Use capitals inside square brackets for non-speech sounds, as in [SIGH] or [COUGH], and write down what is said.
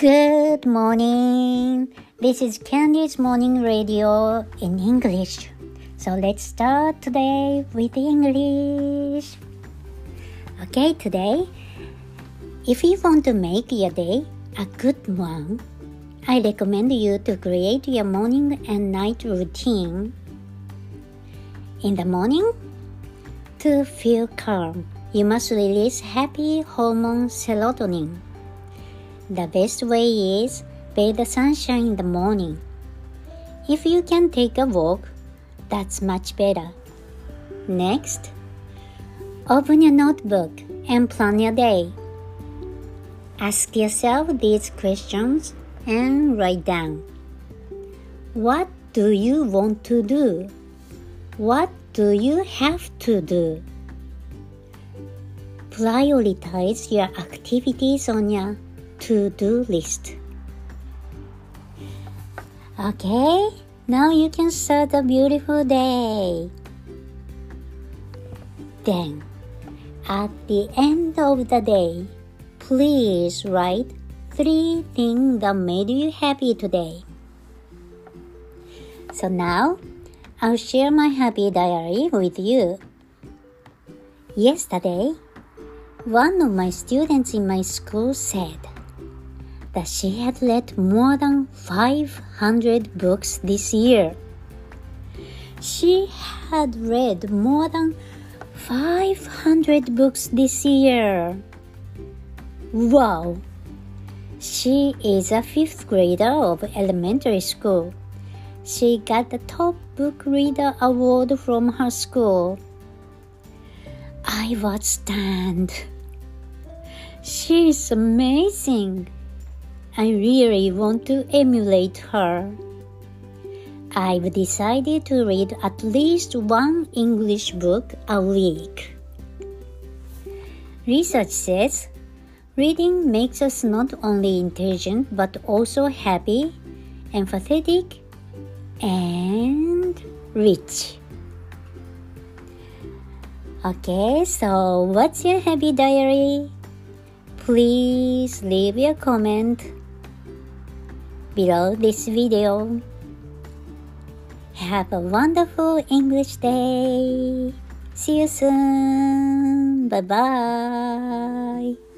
Good morning. This is Candy's morning radio in English. So let's start today with English. Okay, today, if you want to make your day a good one, I recommend you to create your morning and night routine. In the morning, to feel calm, you must release happy hormone serotonin. The best way is bathe the sunshine in the morning. If you can take a walk, that's much better. Next, open your notebook and plan your day. Ask yourself these questions and write down. What do you want to do? What do you have to do? Prioritize your activities on your to do list. Okay, now you can start a beautiful day. Then, at the end of the day, please write three things that made you happy today. So now, I'll share my happy diary with you. Yesterday, one of my students in my school said, that she had read more than 500 books this year. She had read more than 500 books this year. Wow! She is a fifth grader of elementary school. She got the top book reader award from her school. I was stunned. [LAUGHS] She's amazing. I really want to emulate her. I've decided to read at least one English book a week. Research says reading makes us not only intelligent but also happy, empathetic, and rich. Okay, so what's your happy diary? Please leave your comment below this video. Have a wonderful English day. See you soon. Bye bye.